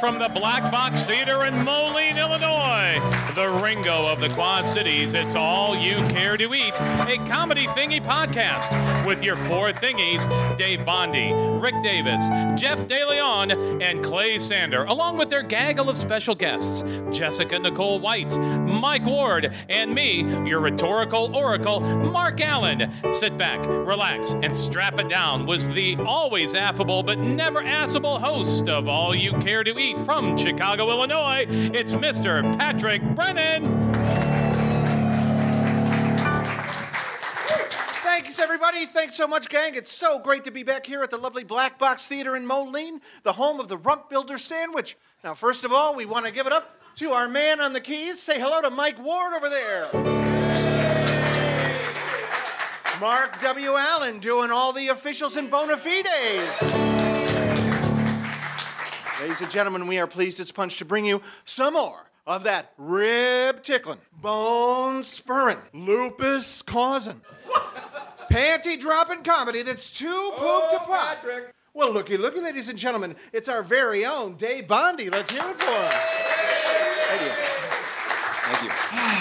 from the Black Box Theater in Moline, Illinois, the Ringo of the Quad Cities, it's All You Care to Eat, a comedy thingy podcast with your four thingies Dave Bondi, Rick Davis, Jeff DeLeon, and Clay Sander, along with their gaggle of special guests Jessica Nicole White, Mike Ward, and me, your rhetorical oracle, Mark Allen. Sit back, relax, and strap it down was the always affable but never assable host of All You Care to Eat from Chicago, Illinois. It's Mr. Patrick Brennan. Thanks, everybody. Thanks so much, gang. It's so great to be back here at the lovely Black Box Theater in Moline, the home of the Rump Builder Sandwich. Now, first of all, we want to give it up to our man on the keys. Say hello to Mike Ward over there. Mark W. Allen doing all the officials and bona fides. Ladies and gentlemen, we are pleased it's punch to bring you some more of that rib tickling, bone spurring, lupus causing, panty dropping comedy that's too poop to oh, pop. Well, looky, looky, ladies and gentlemen, it's our very own Dave Bondi. Let's hear it for us. Thank you. Thank you.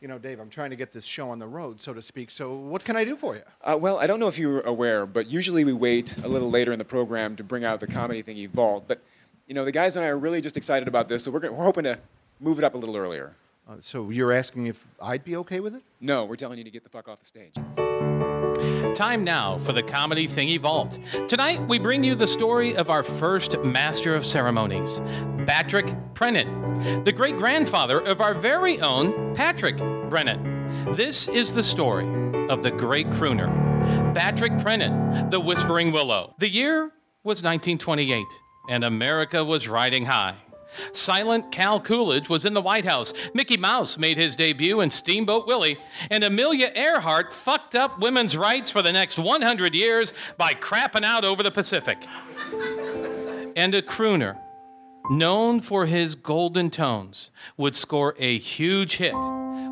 You know, Dave, I'm trying to get this show on the road, so to speak. So, what can I do for you? Uh, well, I don't know if you're aware, but usually we wait a little later in the program to bring out the comedy thing Vault. But, you know, the guys and I are really just excited about this, so we're, gonna, we're hoping to move it up a little earlier. Uh, so, you're asking if I'd be okay with it? No, we're telling you to get the fuck off the stage. Time now for the Comedy Thingy Vault. Tonight, we bring you the story of our first Master of Ceremonies, Patrick Brennan, the great grandfather of our very own Patrick Brennan. This is the story of the great crooner, Patrick Brennan, the Whispering Willow. The year was 1928, and America was riding high. Silent Cal Coolidge was in the White House. Mickey Mouse made his debut in Steamboat Willie. And Amelia Earhart fucked up women's rights for the next 100 years by crapping out over the Pacific. And a crooner, known for his golden tones, would score a huge hit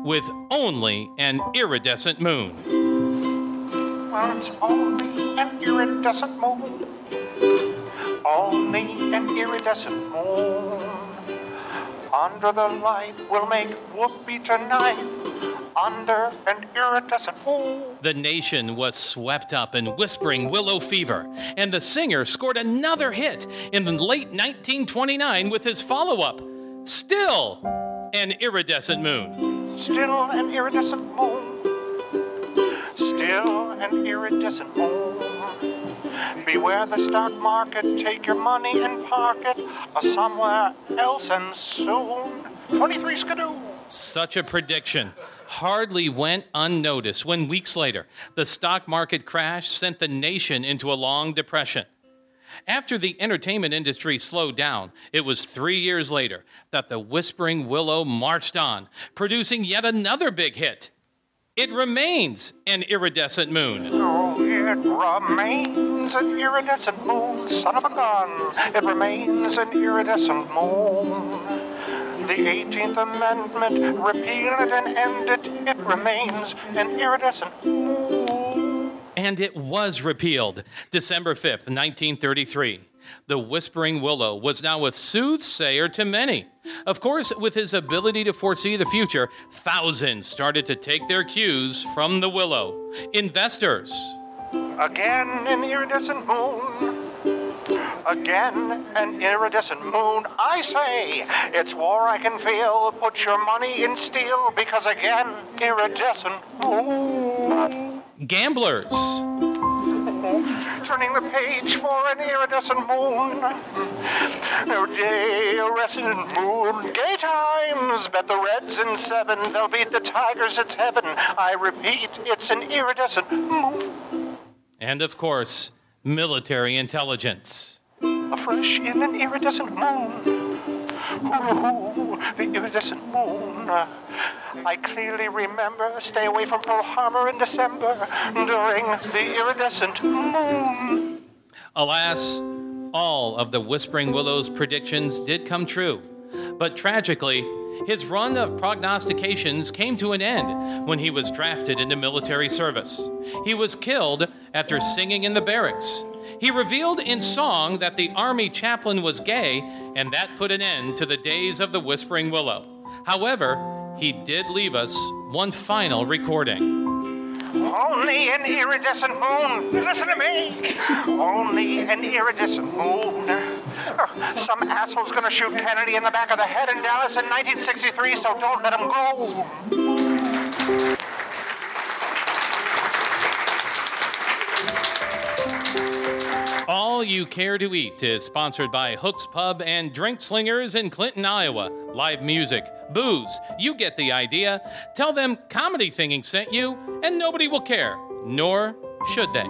with only an iridescent moon. Well, it's only an iridescent moon. Only an iridescent moon. Under the light we'll make whoopee tonight. Under an iridescent moon. The nation was swept up in whispering willow fever, and the singer scored another hit in late 1929 with his follow up, Still an Iridescent Moon. Still an iridescent moon. Still an iridescent moon. Beware the stock market, take your money and park it uh, somewhere else and soon. 23 skidoo. Such a prediction hardly went unnoticed when weeks later the stock market crash sent the nation into a long depression. After the entertainment industry slowed down, it was three years later that the Whispering Willow marched on, producing yet another big hit. It remains an iridescent moon. It remains an iridescent moon, son of a gun. It remains an iridescent moon. The 18th Amendment repealed and ended. It remains an iridescent moon. And it was repealed December 5th, 1933. The Whispering Willow was now a soothsayer to many. Of course, with his ability to foresee the future, thousands started to take their cues from the Willow. Investors, Again an iridescent moon. Again an iridescent moon. I say, it's war I can feel. Put your money in steel because again, iridescent moon. gamblers, Turning the page for an iridescent moon. No day, iridescent moon. Gay times. Bet the Reds in seven. They'll beat the Tigers. It's heaven. I repeat, it's an iridescent moon. And of course, military intelligence. Afresh in an iridescent moon. Ooh, the iridescent moon. I clearly remember stay away from Pearl Harbor in December during the iridescent moon. Alas, all of the Whispering Willow's predictions did come true. But tragically, his run of prognostications came to an end when he was drafted into military service. He was killed after singing in the barracks. He revealed in song that the army chaplain was gay, and that put an end to the days of the Whispering Willow. However, he did leave us one final recording. Only an iridescent moon. Listen to me. Only an iridescent moon. Some asshole's gonna shoot Kennedy in the back of the head in Dallas in 1963, so don't let him go. All You Care to Eat is sponsored by Hooks Pub and Drink Slingers in Clinton, Iowa. Live music, booze, you get the idea. Tell them Comedy Thingy sent you, and nobody will care, nor should they.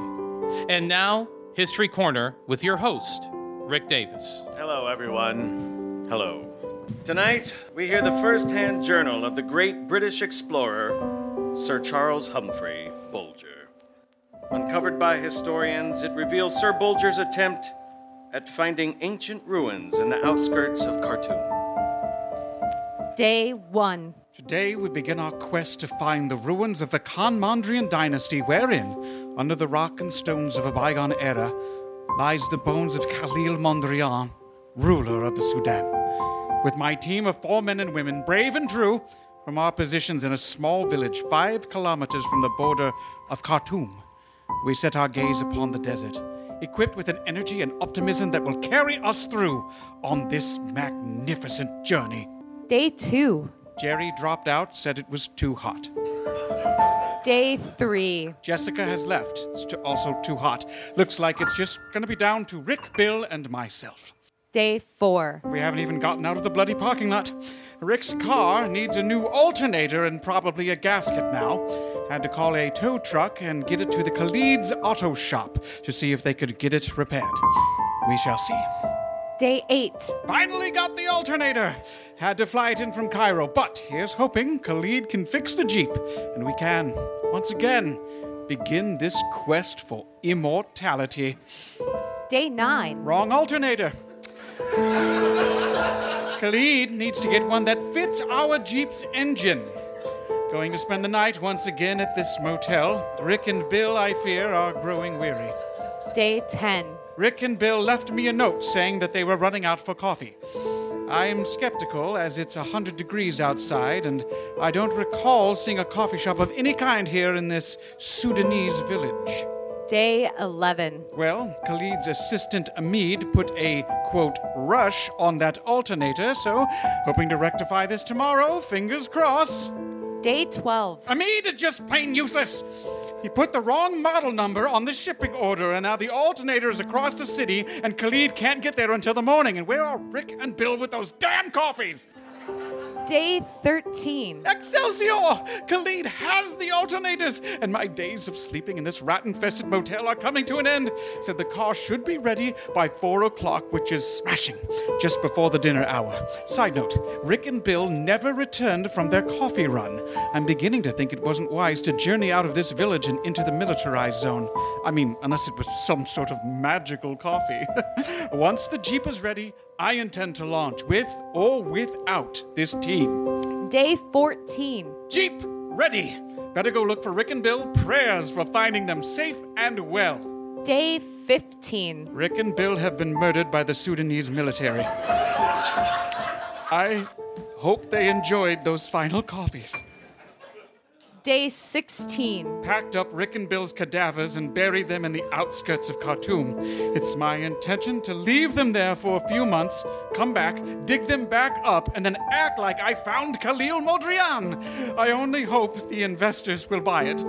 And now, History Corner with your host, Rick Davis. Hello, everyone. Hello. Tonight, we hear the first hand journal of the great British explorer, Sir Charles Humphrey Bolger. Uncovered by historians, it reveals Sir Bolger's attempt at finding ancient ruins in the outskirts of Khartoum. Day 1. Today we begin our quest to find the ruins of the Khan Mondrian dynasty, wherein, under the rock and stones of a bygone era, lies the bones of Khalil Mondrian, ruler of the Sudan. With my team of four men and women, brave and true, from our positions in a small village five kilometers from the border of Khartoum, we set our gaze upon the desert, equipped with an energy and optimism that will carry us through on this magnificent journey. Day 2. Jerry dropped out, said it was too hot. Day 3. Jessica has left. It's t- also too hot. Looks like it's just gonna be down to Rick, Bill, and myself. Day 4. We haven't even gotten out of the bloody parking lot. Rick's car needs a new alternator and probably a gasket now. Had to call a tow truck and get it to the Khalid's auto shop to see if they could get it repaired. We shall see. Day 8. Finally got the alternator. Had to fly it in from Cairo, but here's hoping Khalid can fix the Jeep and we can, once again, begin this quest for immortality. Day 9. Wrong alternator. Khalid needs to get one that fits our Jeep's engine. Going to spend the night once again at this motel. Rick and Bill, I fear, are growing weary. Day 10. Rick and Bill left me a note saying that they were running out for coffee. I'm skeptical as it's 100 degrees outside, and I don't recall seeing a coffee shop of any kind here in this Sudanese village. Day 11. Well, Khalid's assistant Amid put a quote rush on that alternator, so hoping to rectify this tomorrow, fingers crossed. Day 12. Amid is just plain useless. He put the wrong model number on the shipping order, and now the alternator is across the city, and Khalid can't get there until the morning. And where are Rick and Bill with those damn coffees? Day 13. Excelsior! Khalid has the alternators, and my days of sleeping in this rat infested motel are coming to an end. Said the car should be ready by 4 o'clock, which is smashing, just before the dinner hour. Side note Rick and Bill never returned from their coffee run. I'm beginning to think it wasn't wise to journey out of this village and into the militarized zone. I mean, unless it was some sort of magical coffee. Once the Jeep is ready, I intend to launch with or without this team. Day 14. Jeep, ready. Better go look for Rick and Bill. Prayers for finding them safe and well. Day 15. Rick and Bill have been murdered by the Sudanese military. I hope they enjoyed those final coffees. Day 16. Packed up Rick and Bill's cadavers and buried them in the outskirts of Khartoum. It's my intention to leave them there for a few months, come back, dig them back up, and then act like I found Khalil Mondrian. I only hope the investors will buy it.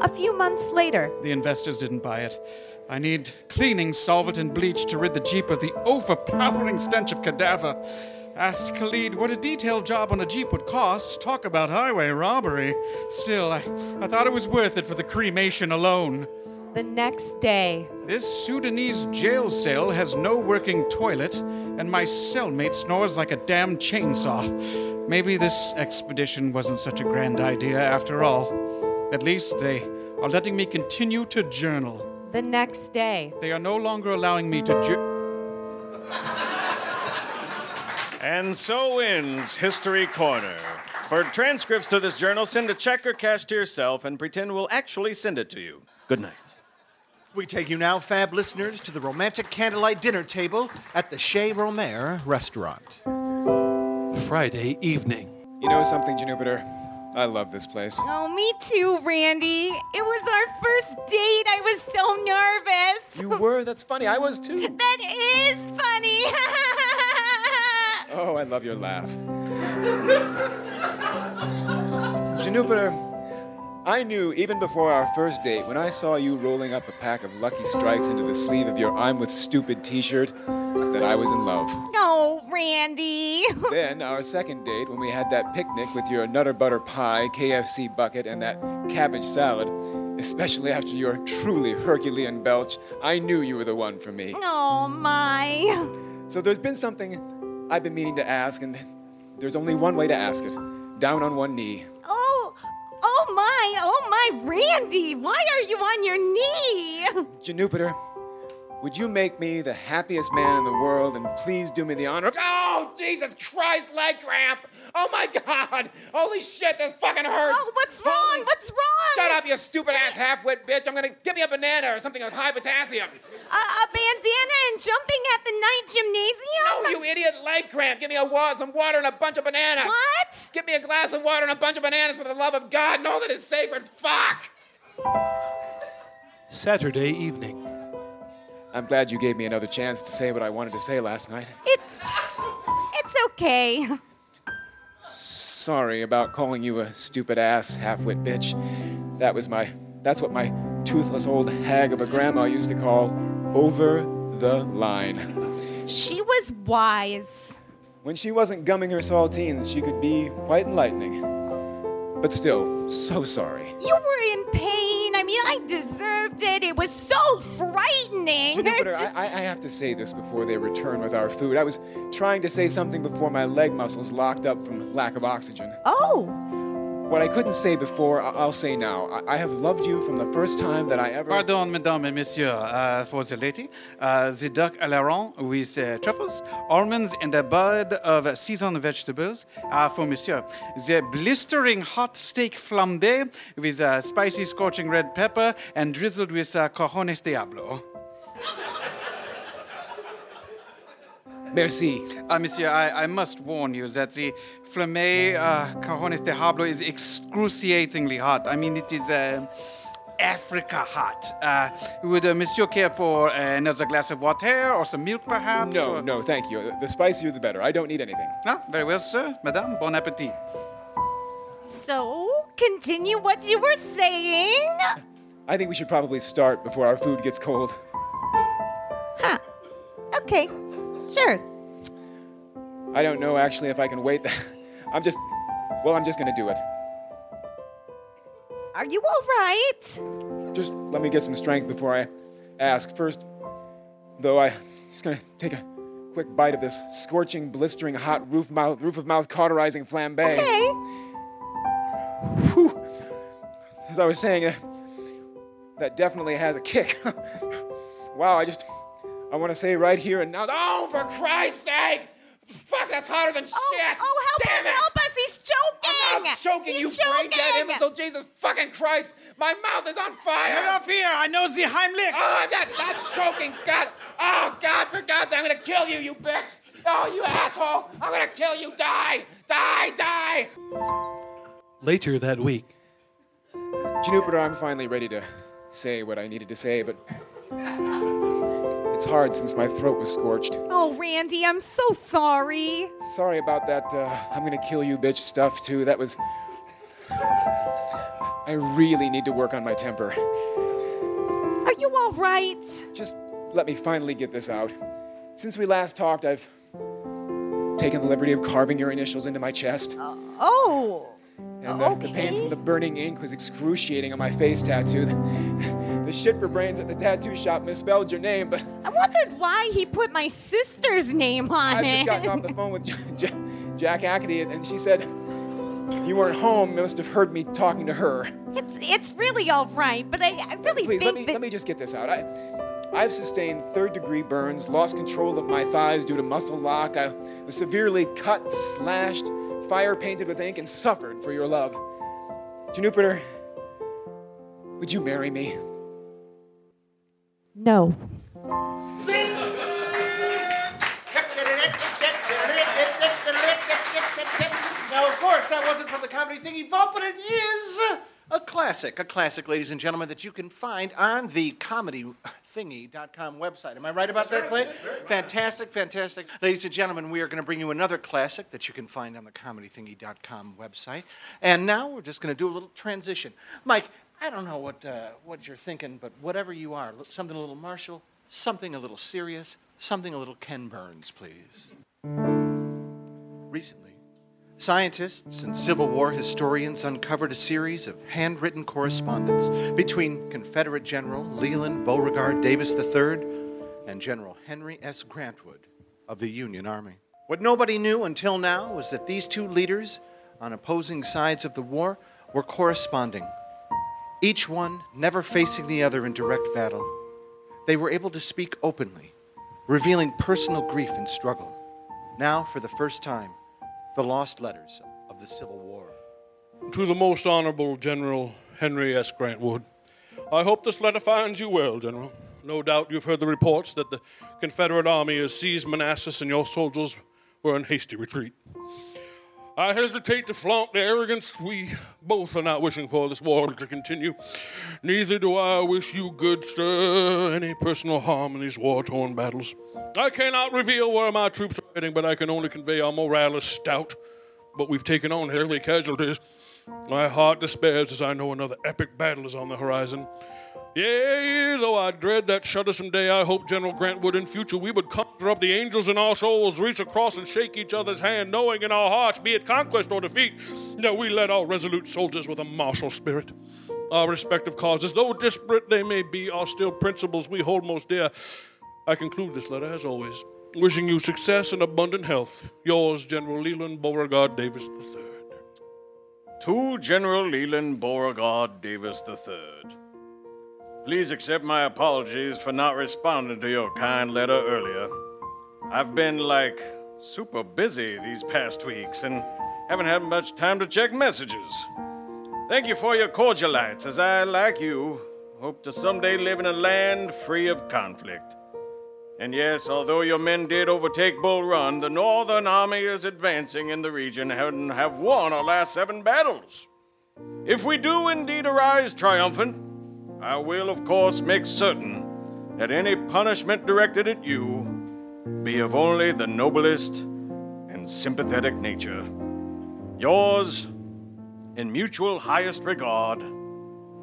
A few months later. The investors didn't buy it. I need cleaning solvent and bleach to rid the Jeep of the overpowering stench of cadaver. Asked Khalid what a detailed job on a Jeep would cost. Talk about highway robbery. Still, I, I thought it was worth it for the cremation alone. The next day. This Sudanese jail cell has no working toilet, and my cellmate snores like a damn chainsaw. Maybe this expedition wasn't such a grand idea after all. At least they are letting me continue to journal. The next day. They are no longer allowing me to ju- And so ends History Corner. For transcripts to this journal, send a check or cash to yourself and pretend we'll actually send it to you. Good night. We take you now, fab listeners, to the romantic candlelight dinner table at the Chez Romer restaurant. Friday evening. You know something, Juniper? I love this place. Oh, me too, Randy. It was our first date. I was so nervous. You were? That's funny. I was too. That is funny. Oh, I love your laugh. Juniper, I knew even before our first date, when I saw you rolling up a pack of Lucky Strikes into the sleeve of your I'm with Stupid t shirt, that I was in love. oh, Randy. Then, our second date, when we had that picnic with your Nutter Butter Pie, KFC bucket, and that cabbage salad, especially after your truly Herculean belch, I knew you were the one for me. Oh, my. So there's been something I've been meaning to ask, and there's only one way to ask it down on one knee. Oh, oh, my. Oh, my, Randy. Why are you on your knee? Juniper, would you make me the happiest man in the world and please do me the honor of. Oh, Jesus Christ, leg cramp! Oh my God! Holy shit, this fucking hurts! Oh, what's wrong? Holy- What's wrong? Shut up, you stupid ass half-wit bitch! I'm gonna give me a banana or something with high potassium. A, a bandana and jumping at the night gymnasium? No, you idiot leg cramp! Give me a wa- some water and a bunch of bananas. What? Give me a glass of water and a bunch of bananas for the love of God. Know that is sacred. Fuck! Saturday evening. I'm glad you gave me another chance to say what I wanted to say last night. It's. It's okay. Sorry about calling you a stupid ass half-wit bitch. That was my that's what my toothless old hag of a grandma used to call over the line. She was wise. When she wasn't gumming her saltines, she could be quite enlightening. But still, so sorry. You were in pain. I mean, I deserved it. It was so frightening. Juniper, Just- I I have to say this before they return with our food. I was trying to say something before my leg muscles locked up from lack of oxygen. Oh, What I couldn't say before, I'll say now. I, have loved you from the first time that I ever. Pardon, mesdames et messieurs, uh, for the lady. Uh, the duck à la ronde with uh, truffles, almonds, and a bud of seasoned vegetables. Uh, for monsieur, the blistering hot steak flambé with uh, spicy scorching red pepper and drizzled with uh, cojones diablo. Merci. Uh, monsieur, I, I must warn you that the flambé uh, cojones diablo is excruciatingly hot. I mean, it is uh, Africa hot. Uh, would uh, monsieur care for uh, another glass of water or some milk, perhaps? No, or- no, thank you. The spicier the better. I don't need anything. Ah, very well, sir. Madame, bon appétit. so continue what you were saying. I think we should probably start before our food gets cold. Huh. Okay, sure. I don't know actually if I can wait. I'm just. Well, I'm just gonna do it. Are you all right? Just let me get some strength before I ask. First, though, I'm just gonna take a quick bite of this scorching, blistering hot roof mouth, roof of mouth cauterizing flambe. Okay. Whew. As I was saying, uh, that definitely has a kick. wow, I just, I want to say right here and now. Oh, for Christ's sake! Fuck, that's hotter than Oh, oh shit! oh, help Damn us, it! help us. He's choking. I'm not choking, He's you brain dead choking. imbecile! Jesus fucking Christ! My mouth is on fire! fear, I know the Heimlich. Oh, I'm not, not choking! God! Oh, God, for God's sake, I'm gonna kill you, you bitch! Oh, you asshole! I'm gonna kill you! Die! Die! Die! Later that week. Juniper, I'm finally ready to say what I needed to say, but it's hard since my throat was scorched. Oh, Randy, I'm so sorry. Sorry about that. Uh, I'm gonna kill you, bitch stuff too. That was. I really need to work on my temper. Are you all right? Just let me finally get this out. Since we last talked, I've taken the liberty of carving your initials into my chest. Oh. And oh, the, the pain from the burning ink was excruciating on my face tattoo. The, the shit for brains at the tattoo shop misspelled your name, but I wondered why he put my sister's name on I've it. I just gotten off the phone with J- J- Jack Hackney, and she said you weren't home. You must have heard me talking to her. It's it's really all right, but I, I really Please think let me that let me just get this out. I I've sustained third degree burns, lost control of my thighs due to muscle lock. I was severely cut, slashed, fire painted with ink, and suffered for your love. Juniper, would you marry me? No. Now, of course, that wasn't from the comedy thingy vault, but it is a classic, a classic, ladies and gentlemen, that you can find on the comedythingy.com website. Am I right about that, Clay? Fantastic, fantastic. Ladies and gentlemen, we are going to bring you another classic that you can find on the comedythingy.com website. And now we're just going to do a little transition. Mike, I don't know what, uh, what you're thinking, but whatever you are, something a little martial, something a little serious, something a little Ken Burns, please. Recently, scientists and Civil War historians uncovered a series of handwritten correspondence between Confederate General Leland Beauregard Davis III and General Henry S. Grantwood of the Union Army. What nobody knew until now was that these two leaders on opposing sides of the war were corresponding, each one never facing the other in direct battle. They were able to speak openly, revealing personal grief and struggle. Now, for the first time, the lost letters of the Civil War. To the most honorable General Henry S. Grantwood, I hope this letter finds you well, General. No doubt you've heard the reports that the Confederate Army has seized Manassas and your soldiers were in hasty retreat. I hesitate to flaunt the arrogance we both are not wishing for this war to continue. Neither do I wish you, good sir, any personal harm in these war torn battles. I cannot reveal where my troops are heading, but I can only convey our morale is stout. But we've taken on heavy casualties. My heart despairs as I know another epic battle is on the horizon. Yea, though I dread that shuddersome day, I hope, General Grantwood in future we would conjure up the angels in our souls, reach across and shake each other's hand, knowing in our hearts, be it conquest or defeat, that we led our resolute soldiers with a martial spirit. Our respective causes, though disparate they may be, are still principles we hold most dear. I conclude this letter, as always, wishing you success and abundant health. Yours, General Leland Beauregard Davis III. To General Leland Beauregard Davis III. Please accept my apologies for not responding to your kind letter earlier. I've been like super busy these past weeks and haven't had much time to check messages. Thank you for your cordialites, as I, like you, hope to someday live in a land free of conflict. And yes, although your men did overtake Bull Run, the Northern Army is advancing in the region and have won our last seven battles. If we do indeed arise triumphant, I will, of course, make certain that any punishment directed at you be of only the noblest and sympathetic nature. Yours, in mutual highest regard,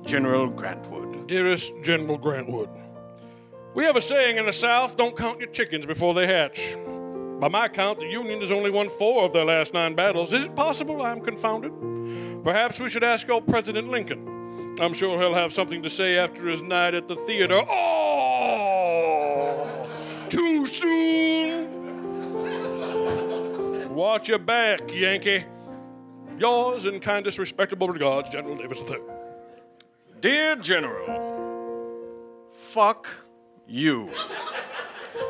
General Grantwood. Dearest General Grantwood, we have a saying in the South don't count your chickens before they hatch. By my count, the Union has only won four of their last nine battles. Is it possible I'm confounded? Perhaps we should ask old President Lincoln. I'm sure he'll have something to say after his night at the theater. Oh! Too soon! Watch your back, Yankee. Yours in kindest respectable regards, General Davis III. Dear General, fuck you.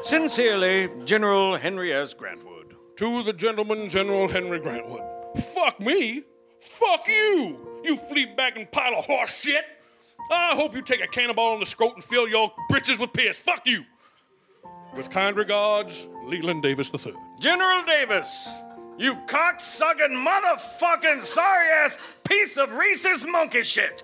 Sincerely, General Henry S. Grantwood. To the gentleman, General Henry Grantwood. Fuck me? Fuck you! You flea-bagging pile of horse shit! I hope you take a cannonball in the scrot and fill your britches with piss. Fuck you! With kind regards, Leland Davis III. General Davis, you cocksucking motherfucking sorry ass piece of rhesus monkey shit.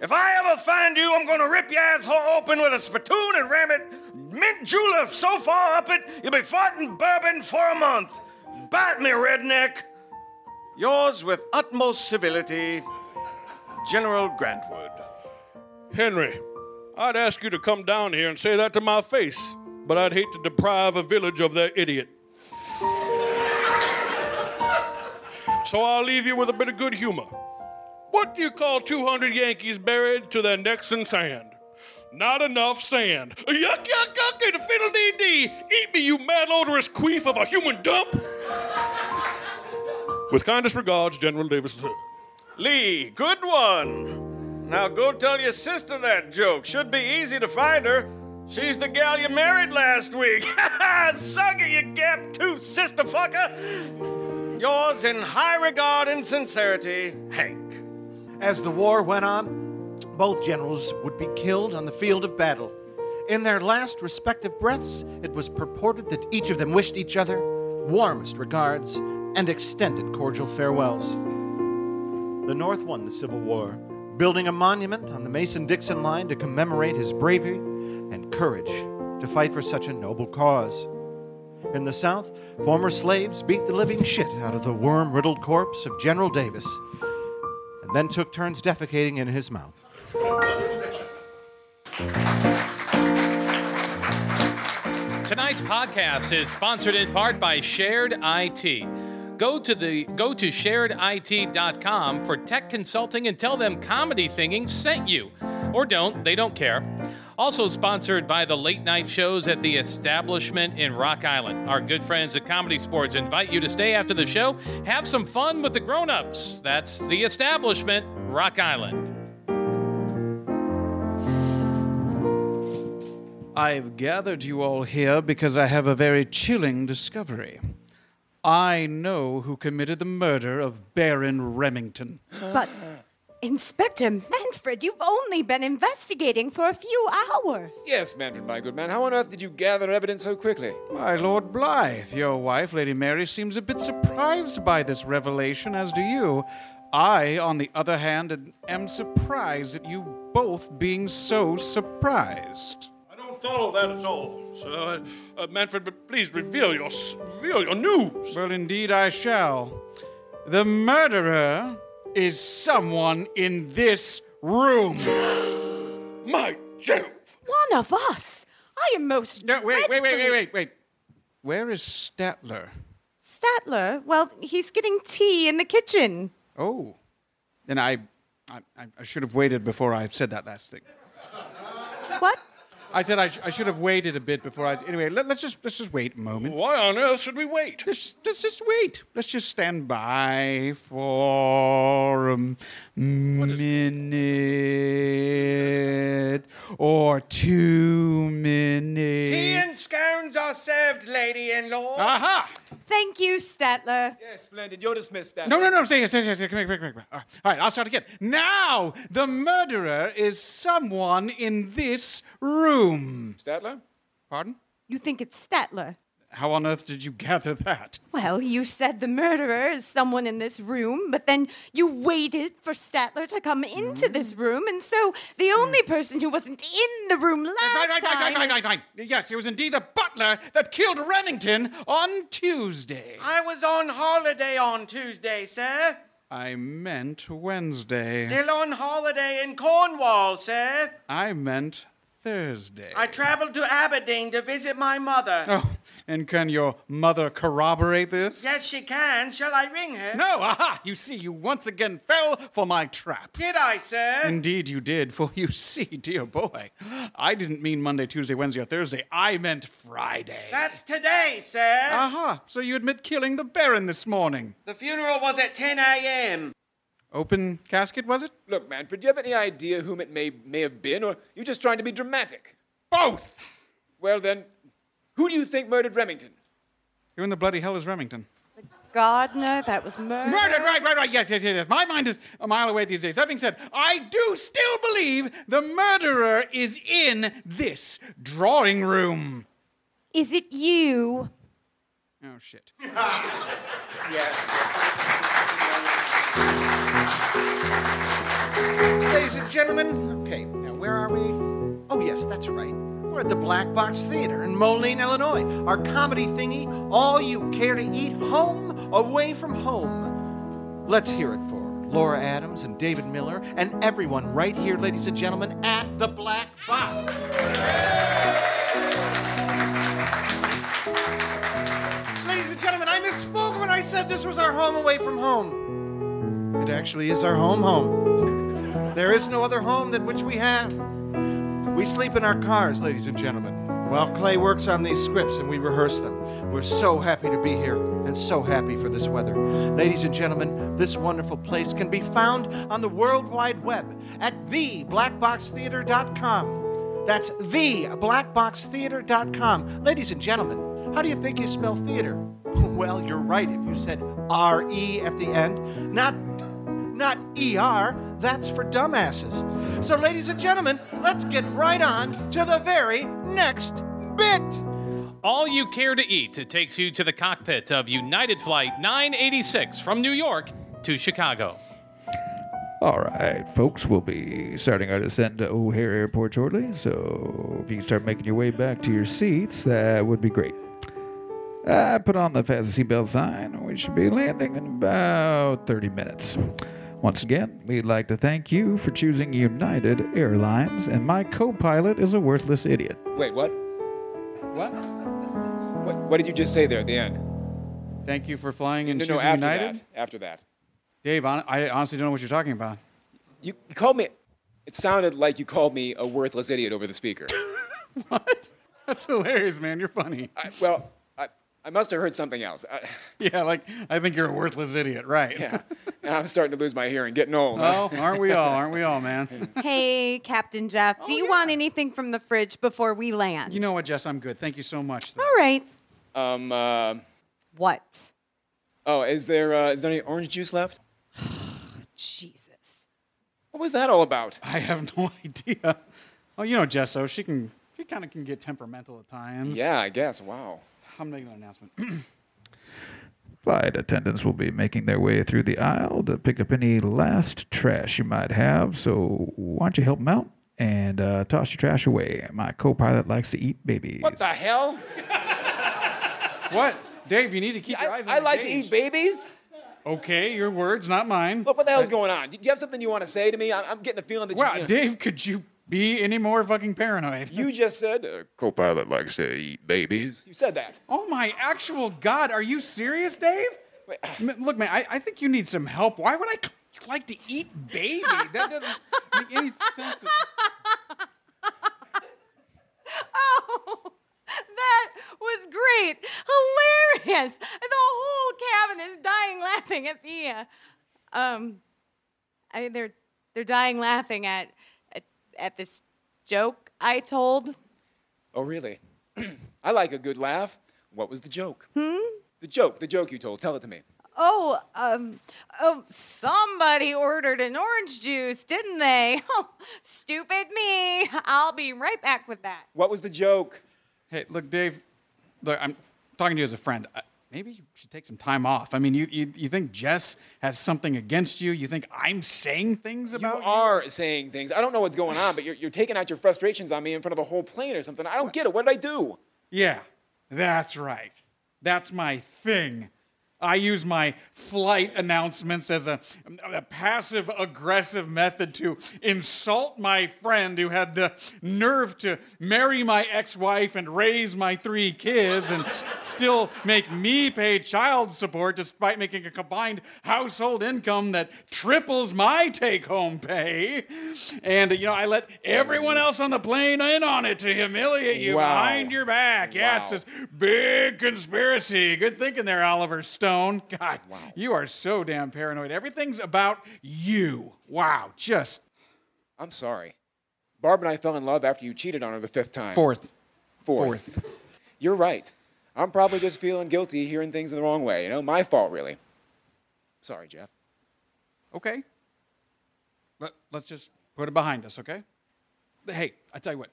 If I ever find you, I'm gonna rip your asshole open with a spittoon and ram it mint julep so far up it, you'll be farting bourbon for a month. Bite me, redneck. Yours with utmost civility, General Grantwood. Henry, I'd ask you to come down here and say that to my face, but I'd hate to deprive a village of their idiot. so I'll leave you with a bit of good humor. What do you call 200 Yankees buried to their necks in sand? Not enough sand. Yuck, yuck, yuck, and fiddle dee dee. Eat me, you malodorous queef of a human dump. With kindest regards, General Davis III. Lee, good one. Now go tell your sister that joke. Should be easy to find her. She's the gal you married last week. Suck it, you gap tooth sister fucker. Yours in high regard and sincerity, Hank. As the war went on, both generals would be killed on the field of battle. In their last respective breaths, it was purported that each of them wished each other warmest regards and extended cordial farewells. The North won the Civil War, building a monument on the Mason Dixon line to commemorate his bravery and courage to fight for such a noble cause. In the South, former slaves beat the living shit out of the worm riddled corpse of General Davis and then took turns defecating in his mouth. Tonight's podcast is sponsored in part by Shared IT. Go to the go to sharedit.com for tech consulting and tell them comedy thingy sent you. Or don't, they don't care. Also sponsored by the late night shows at the establishment in Rock Island. Our good friends at Comedy Sports invite you to stay after the show, have some fun with the grown-ups. That's the establishment, Rock Island. I've gathered you all here because I have a very chilling discovery. I know who committed the murder of Baron Remington. But, Inspector Manfred, you've only been investigating for a few hours. Yes, Manfred, my good man. How on earth did you gather evidence so quickly? My Lord Blythe, your wife, Lady Mary, seems a bit surprised by this revelation, as do you. I, on the other hand, am surprised at you both being so surprised. I don't follow that at all. So, uh, uh, Manfred, but please reveal your reveal your news. Well, indeed, I shall. The murderer is someone in this room. My Jove! One of us. I am most. No, wait, wait, wait, wait, wait, wait. Where is Statler? Statler, well, he's getting tea in the kitchen. Oh, then I, I, I should have waited before I said that last thing. What? I said I, sh- I should have waited a bit before I. Anyway, let, us just let's just wait a moment. Why on earth should we wait? Let's, let's just wait. Let's just stand by for a minute or two minutes. Tea and scones are served, lady-in-law. Aha! Thank you, Statler. Yes, splendid. You're dismissed, Statler. No, no, no. Say it, say it, say it, say it. Come here, come here, come here. All right, I'll start again. Now, the murderer is someone in this room. Statler? Pardon? You think it's Statler? How on earth did you gather that? Well, you said the murderer is someone in this room, but then you waited for Statler to come into hmm? this room, and so the only hmm. person who wasn't in the room last Right, right, time. right, right, right, right, right. Yes, it was indeed the butler that killed Remington on Tuesday. I was on holiday on Tuesday, sir. I meant Wednesday. Still on holiday in Cornwall, sir. I meant Thursday. I traveled to Aberdeen to visit my mother. Oh, and can your mother corroborate this? Yes, she can. Shall I ring her? No, aha! You see, you once again fell for my trap. Did I, sir? Indeed, you did, for you see, dear boy, I didn't mean Monday, Tuesday, Wednesday, or Thursday. I meant Friday. That's today, sir. Aha! So you admit killing the Baron this morning. the funeral was at 10 a.m. Open casket, was it? Look, Manfred, do you have any idea whom it may, may have been, or you just trying to be dramatic? Both! Well, then, who do you think murdered Remington? Who in the bloody hell is Remington? The Gardner, that was murder. Murdered, right, right, right. Yes, yes, yes, yes. My mind is a mile away these days. That being said, I do still believe the murderer is in this drawing room. Is it you? Oh, shit. Ladies and gentlemen, okay, now where are we? Oh, yes, that's right. We're at the Black Box Theater in Moline, Illinois. Our comedy thingy, all you care to eat home, away from home. Let's hear it for Laura Adams and David Miller and everyone right here, ladies and gentlemen, at the Black Box. Ladies and gentlemen, I misspoke when I said this was our home away from home. It actually is our home home. There is no other home than which we have. We sleep in our cars, ladies and gentlemen, while Clay works on these scripts and we rehearse them. We're so happy to be here and so happy for this weather. Ladies and gentlemen, this wonderful place can be found on the World Wide Web at theblackboxtheater.com. That's theblackboxtheater.com. Ladies and gentlemen, how do you think you spell theater? Well, you're right if you said R E at the end, not not ER. that's for dumbasses. So, ladies and gentlemen, let's get right on to the very next bit. All you care to eat it takes you to the cockpit of United Flight 986 from New York to Chicago. All right, folks, we'll be starting our descent to O'Hare Airport shortly, so if you can start making your way back to your seats, that would be great. Uh, put on the fasten seatbelt sign. We should be landing in about 30 minutes. Once again, we'd like to thank you for choosing United Airlines, and my co pilot is a worthless idiot. Wait, what? What? What, what did you just say there at the end? Thank you for flying and No, choosing no, after United. that. After that. Dave, hon- I honestly don't know what you're talking about. You you called me. It sounded like you called me a worthless idiot over the speaker. What? That's hilarious, man. You're funny. I, well, I, I must have heard something else. I, Yeah, like I think you're a worthless idiot, right? yeah, Now I'm starting to lose my hearing, getting old. Oh, aren't we all? Aren't we all, man? Hey, Captain Jeff, do you want anything from the fridge before we land? You know what, Jess? I'm good. Thank you so much. though. All right. Um. Uh, What? oh, is there uh, is there any orange juice left? Jesus. What was that all about? I have no idea. Oh, you know Jess, though. She can. She kind of can get temperamental at times. Yeah, I guess. Wow. I'm making an announcement. Flight attendants will be making their way through the aisle to pick up any last trash you might have, so why don't you help them out and uh, toss your trash away? My co pilot likes to eat babies. What the hell? what, Dave? You need to keep your I, eyes on I the like to eat babies. Okay, your words, not mine. Look, what the hell's going on? Do you have something you want to say to me? I'm, I'm getting a feeling that Wow, you. Dave, could you be any more fucking paranoid? You just said. Uh, co pilot likes to eat babies. you said that. Oh my actual God, are you serious, Dave? Wait, M- Look, man, I, I think you need some help. Why would I like to eat baby? That doesn't make any sense. Oh, that was great. Hilarious. The whole cabin is dying laughing at me. Uh, Um, I, they're, they're dying laughing at, at, at this joke I told. Oh, really? I like a good laugh. What was the joke? Hmm? The joke. The joke you told. Tell it to me. Oh, um, oh, somebody ordered an orange juice, didn't they? Oh, stupid me. I'll be right back with that. What was the joke? Hey, look, Dave. Look, I'm talking to you as a friend. Uh, Maybe you should take some time off. I mean, you, you, you think Jess has something against you? You think I'm saying things about You about are saying things. I don't know what's going on, but you're, you're taking out your frustrations on me in front of the whole plane or something. I don't get it. What did I do? Yeah, that's right. That's my thing. I use my flight announcements as a, a passive aggressive method to insult my friend who had the nerve to marry my ex wife and raise my three kids and still make me pay child support despite making a combined household income that triples my take home pay. And, you know, I let everyone else on the plane in on it to humiliate you Wow. behind your back. Yeah, it's Wow. this big conspiracy. Good thinking there, Oliver Stone. God, you are so damn paranoid. Everything's about you. Wow, just I'm sorry. Barb and I fell in love after you cheated on her the fifth time. fourth. Fourth. You're right. I'm probably just feeling guilty hearing things in the wrong way. You know, my fault, really. Sorry, Jeff. Okay. Let, let's just put it behind us, okay? Hey, I tell you what.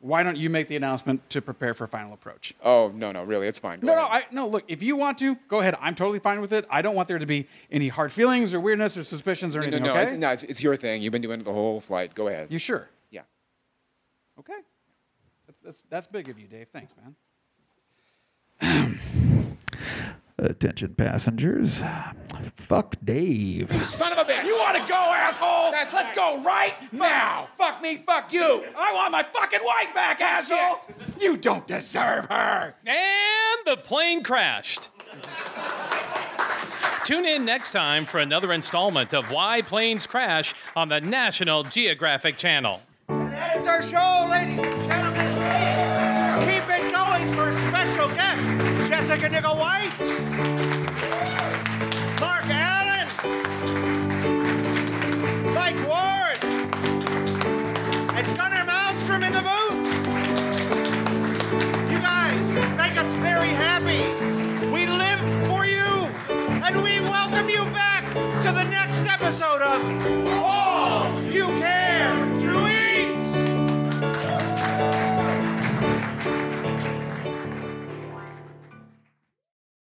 Why don't you make the announcement to prepare for final approach? Oh, no, no, really, it's fine. Go No, no. I, no. Look, if you want to, go ahead. I'm totally fine with it. I don't want there to be any hard feelings or weirdness or suspicions or anything. no, no, okay? it's, no it's, it's your thing. You've been doing it the whole flight. Go ahead. You sure? yeah. Okay. That's, that's, that's big of you, Dave. Thanks, man. Attention passengers. Fuck Dave. You Son of a bitch! You want to go, asshole? Let's go right now. Fuck me, fuck you! I want my fucking wife back, asshole. You don't deserve her. And the plane crashed. Tune in next time for another installment of Why Planes Crash on the National Geographic Channel. That is our show, ladies Jessica Nicole White, Mark Allen, Mike Ward, and Gunnar Malmstrom in the booth. You guys make us very happy. We live for you, and we welcome you back to the next episode of.